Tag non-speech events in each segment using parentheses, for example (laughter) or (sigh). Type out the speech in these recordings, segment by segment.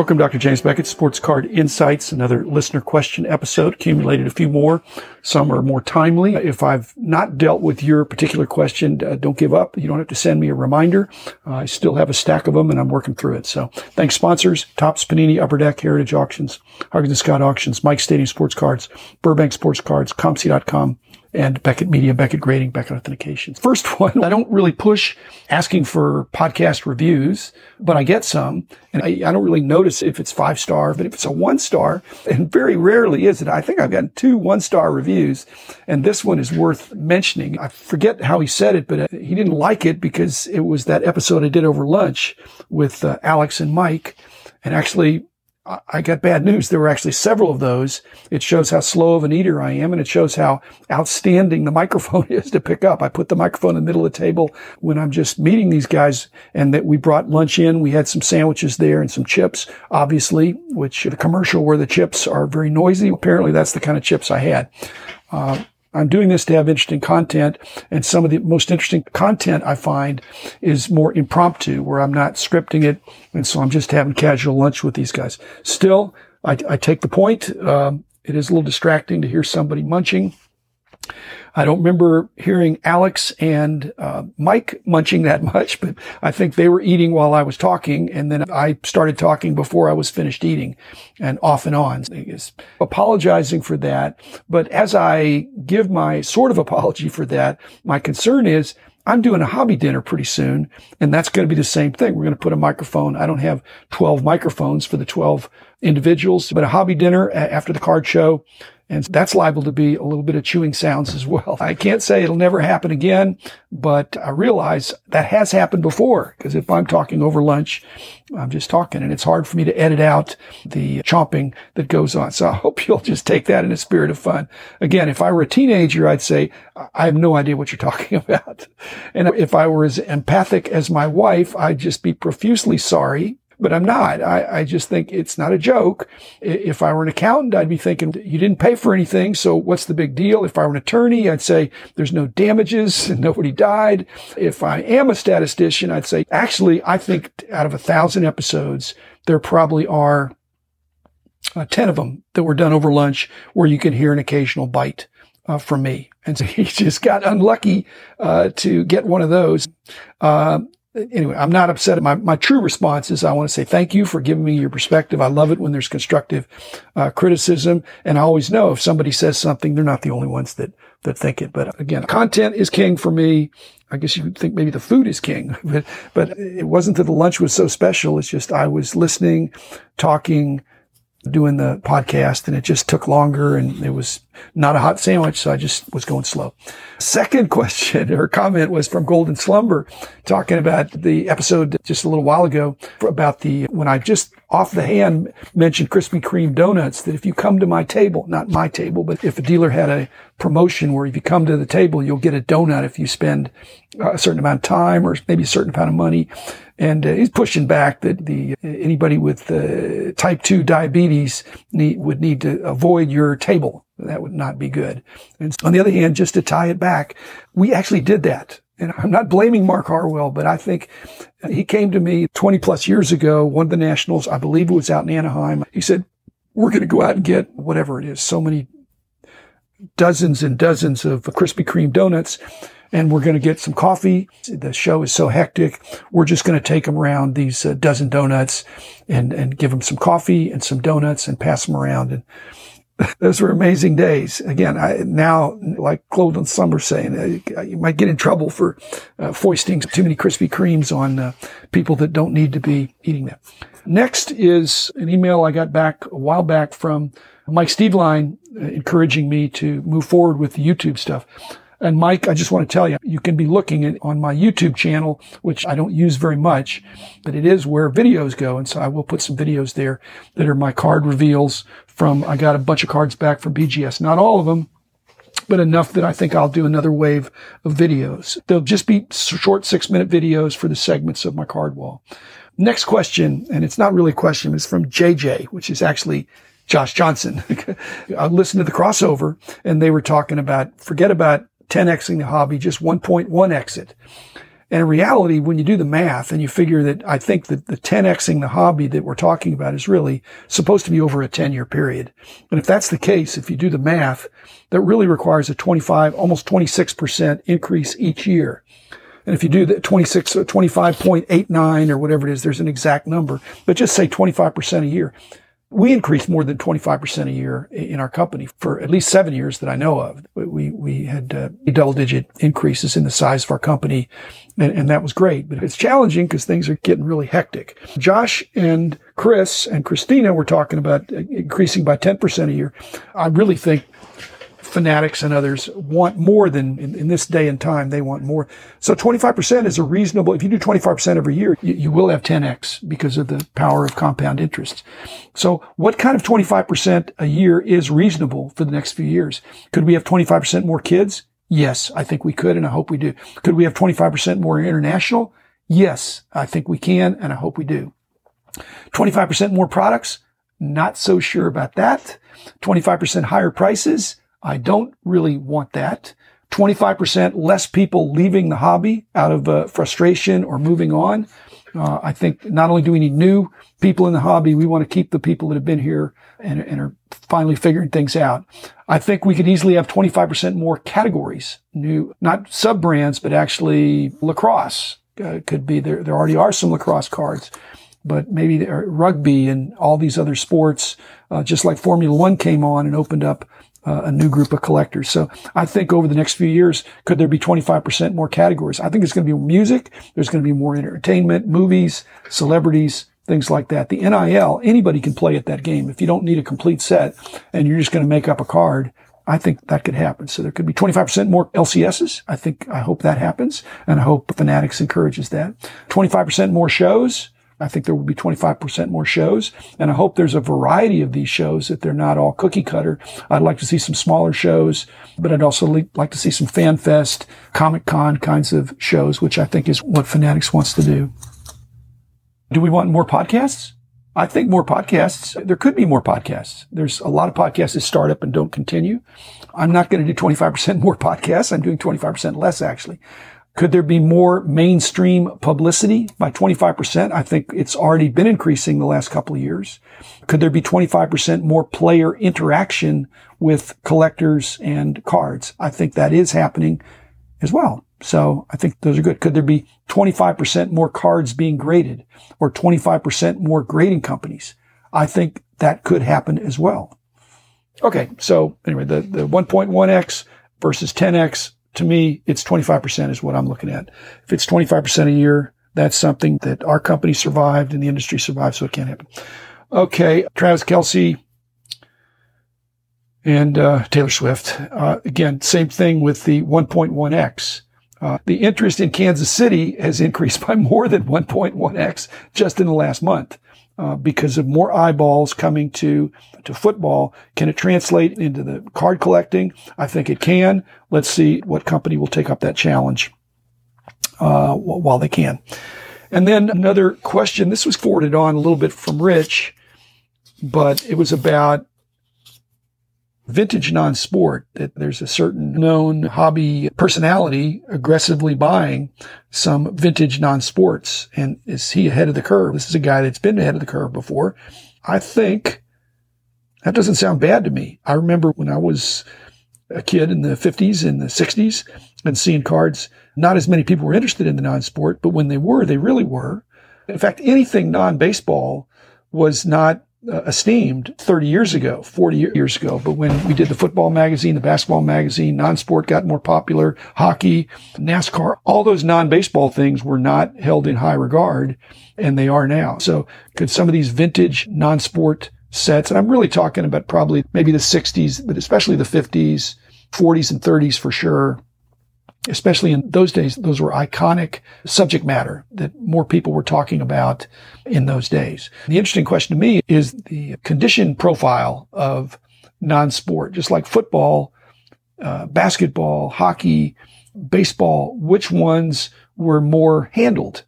Welcome, Dr. James Beckett, Sports Card Insights, another listener question episode. Accumulated a few more. Some are more timely. If I've not dealt with your particular question, uh, don't give up. You don't have to send me a reminder. Uh, I still have a stack of them and I'm working through it. So thanks sponsors, Topps Panini, Upper Deck, Heritage Auctions, Huggins and Scott Auctions, Mike Stadium Sports Cards, Burbank Sports Cards, COMC.com, and Beckett Media, Beckett Grading, Beckett Authentication. First one, I don't really push asking for podcast reviews, but I get some and I, I, don't really notice if it's five star, but if it's a one star, and very rarely is it. I think I've gotten two one star reviews and this one is worth mentioning. I forget how he said it, but uh, he didn't like it because it was that episode I did over lunch with uh, Alex and Mike. And actually, I got bad news. There were actually several of those. It shows how slow of an eater I am, and it shows how outstanding the (laughs) microphone is to pick up. I put the microphone in the middle of the table when I'm just meeting these guys, and that we brought lunch in. We had some sandwiches there and some chips, obviously, which the commercial where the chips are very noisy. Apparently, that's the kind of chips I had. Uh, I'm doing this to have interesting content. And some of the most interesting content I find is more impromptu where I'm not scripting it. And so I'm just having casual lunch with these guys. Still, I, I take the point. Um, it is a little distracting to hear somebody munching. I don't remember hearing Alex and uh, Mike munching that (laughs) much, but I think they were eating while I was talking, and then I started talking before I was finished eating, and off and on. Apologizing for that, but as I give my sort of apology for that, my concern is I'm doing a hobby dinner pretty soon, and that's going to be the same thing. We're going to put a microphone. I don't have 12 microphones for the 12 individuals, but a hobby dinner after the card show. And that's liable to be a little bit of chewing sounds as well. I can't say it'll never happen again, but I realize that has happened before because if I'm talking over lunch, I'm just talking and it's hard for me to edit out the chomping that goes on. So I hope you'll just take that in a spirit of fun. Again, if I were a teenager, I'd say, I have no idea what you're talking (laughs) about. And if I were as empathic as my wife, I'd just be profusely sorry but I'm not. I, I just think it's not a joke. If I were an accountant, I'd be thinking, you didn't pay for anything. So what's the big deal? If I were an attorney, I'd say there's no damages and (laughs) nobody died. If I am a statistician, I'd say, actually, I think out of a thousand episodes, there probably are uh, 10 of them that were done over lunch where you can hear an occasional bite uh, from me. And so (laughs) he just got unlucky uh, to get one of those. Anyway, I'm not upset. My, my true response is I want to say thank you for giving me your perspective. I love it when there's constructive uh, criticism. And I always know if somebody says something, they're not the only ones that, that think it. But again, content is king for me. I guess you would think maybe the food is king, (laughs) but, but it wasn't that the lunch was so special. It's just I was listening, talking, doing the podcast and it just took longer and it was not a hot sandwich. So I just was going slow. Second (laughs) question or comment was from Golden Slumber talking about the episode just a little while ago about the, when I just off the hand mentioned Krispy Kreme donuts that if you come to my table, not my table, but if a dealer had a promotion where if you come to the table, you'll get a donut if you spend a certain amount of time or maybe a certain amount of money. And uh, he's pushing back that the anybody with uh, type 2 diabetes need, would need to avoid your table. That would not be good. And on the other hand, just to tie it back, we actually did that. And I'm not blaming Mark Harwell, but I think he came to me 20 plus years ago, one of the nationals, I believe it was out in Anaheim. He said, we're going to go out and get whatever it is, so many dozens and dozens of Krispy Kreme donuts and we're going to get some coffee. The show is so hectic. We're just going to take them around these uh, dozen donuts and, and give them some coffee and some donuts and pass them around. And those were amazing days. Again, I, now, like Golden Slumber saying, uh, you might get in trouble for uh, foisting too many Krispy Kremes on uh, people that don't need to be eating them. Next is an email I got back a while back from Mike Steveline uh, encouraging me to move forward with the YouTube stuff. And Mike, I just want to tell you, you can be looking at, on my YouTube channel, which I don't use very much, but it is where videos go. And so I will put some videos there that are my card reveals from, I got a bunch of cards back from BGS. Not all of them, but enough that I think I'll do another wave of videos. They'll just be short six minute videos for the segments of my card wall. Next question, and it's not really a question, it's from JJ, which is actually Josh Johnson. (laughs) I listened to the crossover and they were talking about, forget about 10xing the hobby, just 1.1x it. And in reality, when you do the math and you figure that I think that the 10xing the hobby that we're talking about is really supposed to be over a 10 year period. And if that's the case, if you do the math, that really requires a 25, almost 26% increase each year. And if you do the 26, 25.89 or whatever it is, there's an exact number, but just say 25% a year we increased more than 25% a year in our company for at least seven years that I know of. We, we had uh, double digit increases in the size of our company and, and that was great, but it's challenging because things are getting really hectic. Josh and Chris and Christina were talking about increasing by 10% a year. I really think fanatics and others want more than in, in, this day and time. They want more. So 25% is a reasonable, if you do 25% every year, you, you, will have 10x because of the power of compound interest. So what kind of 25% a year is reasonable for the next few years? Could we have 25% more kids? Yes, I think we could. And I hope we do. Could we have 25% more international? Yes, I think we can. And I hope we do. 25% more products? Not so sure about that. 25% higher prices? I don't really want that. 25% less people leaving the hobby out of uh, frustration or moving on. Uh, I think not only do we need new people in the hobby, we want to keep the people that have been here and, and are finally figuring things out. I think we could easily have 25% more categories, new, not sub brands, but actually lacrosse uh, could be there. There already are some lacrosse cards, but maybe rugby and all these other sports, uh, just like Formula One came on and opened up uh, a new group of collectors. So I think over the next few years, could there be 25% more categories? I think it's going to be music. There's going to be more entertainment, movies, celebrities, things like that. The NIL, anybody can play at that game. If you don't need a complete set and you're just going to make up a card, I think that could happen. So there could be 25% more LCSs. I think, I hope that happens. And I hope Fanatics encourages that. 25% more shows. I think there will be 25% more shows. And I hope there's a variety of these shows that they're not all cookie cutter. I'd like to see some smaller shows, but I'd also like to see some fan fest, comic con kinds of shows, which I think is what Fanatics wants to do. Do we want more podcasts? I think more podcasts. There could be more podcasts. There's a lot of podcasts that start up and don't continue. I'm not going to do 25% more (laughs) podcasts. I'm doing 25% less actually. Could there be more mainstream publicity by 25%? I think it's already been increasing the last couple of years. Could there be 25% more player interaction with collectors and cards? I think that is happening as well. So I think those are good. Could there be 25% more cards being graded or 25% more grading companies? I think that could happen as well. Okay. So anyway, the, the 1.1x versus 10x to me, it's 25% is what I'm looking at. If it's 25% a year, that's something that our company survived and the industry survived, so it can't happen. Okay, Travis Kelce and uh, Taylor Swift. Uh, again, same thing with the 1.1x. Uh, the interest in Kansas City has increased (laughs) by more than 1.1x just in the last month uh, because of more eyeballs coming to to football. Can it translate into the card collecting? I think it can. Let's see what company will take up that challenge uh, while they can. And then another question. This was forwarded on a little bit from Rich, but it was about vintage non-sport that there's a certain known hobby personality aggressively buying some vintage non-sports. And is he ahead of the curve? This is a guy that's been ahead of the curve before. I think that doesn't sound bad to me. I remember when I was a kid in the 50s and the 60s and seeing cards, not as many people were interested in the non-sport, but when they were, they really were. In fact, anything non-baseball was not uh, esteemed 30 years ago, 40 years ago. But when we did the football magazine, the basketball magazine, non-sport got more popular, hockey, NASCAR, all those non-baseball things were not held in high regard and they are now. So could some of these vintage non-sport sets, and I'm really talking about probably maybe the 60s, but especially the 50s, 40s and 30s for sure, especially in those days, those were iconic subject matter that more people were talking about in those days. The interesting question to me is the condition profile of non-sport, just like football, uh, basketball, hockey, baseball, which ones were more handled?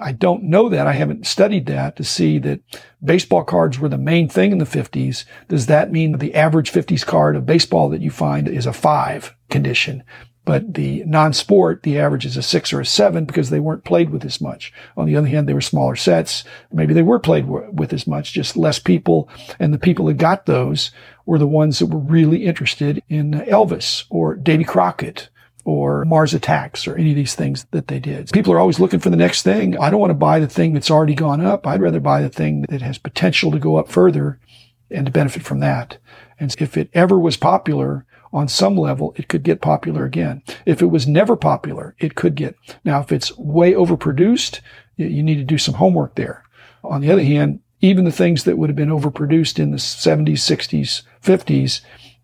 I don't know that. I haven't studied that to see that baseball cards were the main thing in the 50s. Does that mean the average 50s card of baseball that you find is a five condition? But the non-sport, the average is a six or a seven because they weren't played with as much. On the other hand, they were smaller sets. Maybe they were played with as much, just less people. And the people that got those were the ones that were really interested in Elvis or Davy Crockett or Mars Attacks or any of these things that they did. People are always looking for the next thing. I don't want to buy the thing that's already gone up. I'd rather buy the thing that has potential to go up further and to benefit from that. And if it ever was popular, on some level, it could get popular again. If it was never popular, it could get. Now, if it's way overproduced, you need to do some homework there. On the other hand, even the things that would have been overproduced in the 70s, 60s, 50s,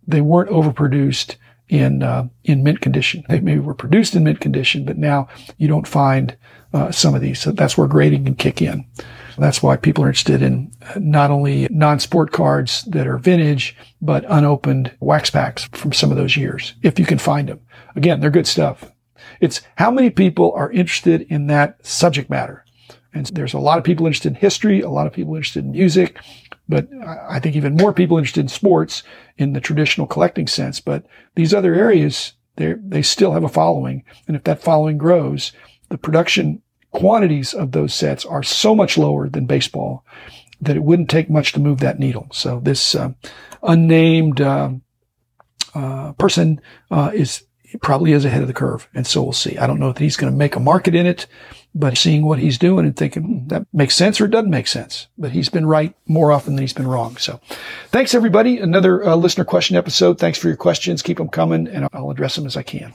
they weren't overproduced in uh, in mint condition. They maybe were produced in mint condition, but now you don't find uh, some of these. So that's where grading can kick in. That's why people are interested in uh, not only non-sport cards that are vintage, but unopened wax packs from some of those years, if you can find them. Again, they're good stuff. It's how many people are interested in that subject matter. And there's a lot of people interested in history, a lot of people interested in music, but I think even more people interested in sports in the traditional collecting sense. But these other areas, they they still have a following. And if that following grows, the production quantities of those sets are so much lower than baseball that it wouldn't take much to move that needle. So this uh, unnamed uh, uh, person uh, is probably is ahead of the curve, and so we'll see. I don't know if he's going to make a market in it, but seeing what he's doing and thinking hmm, that makes sense or it doesn't make sense. But he's been right more often than he's been wrong. So thanks everybody. Another uh, listener question episode. Thanks for your questions. Keep them coming, and I'll address them as I can.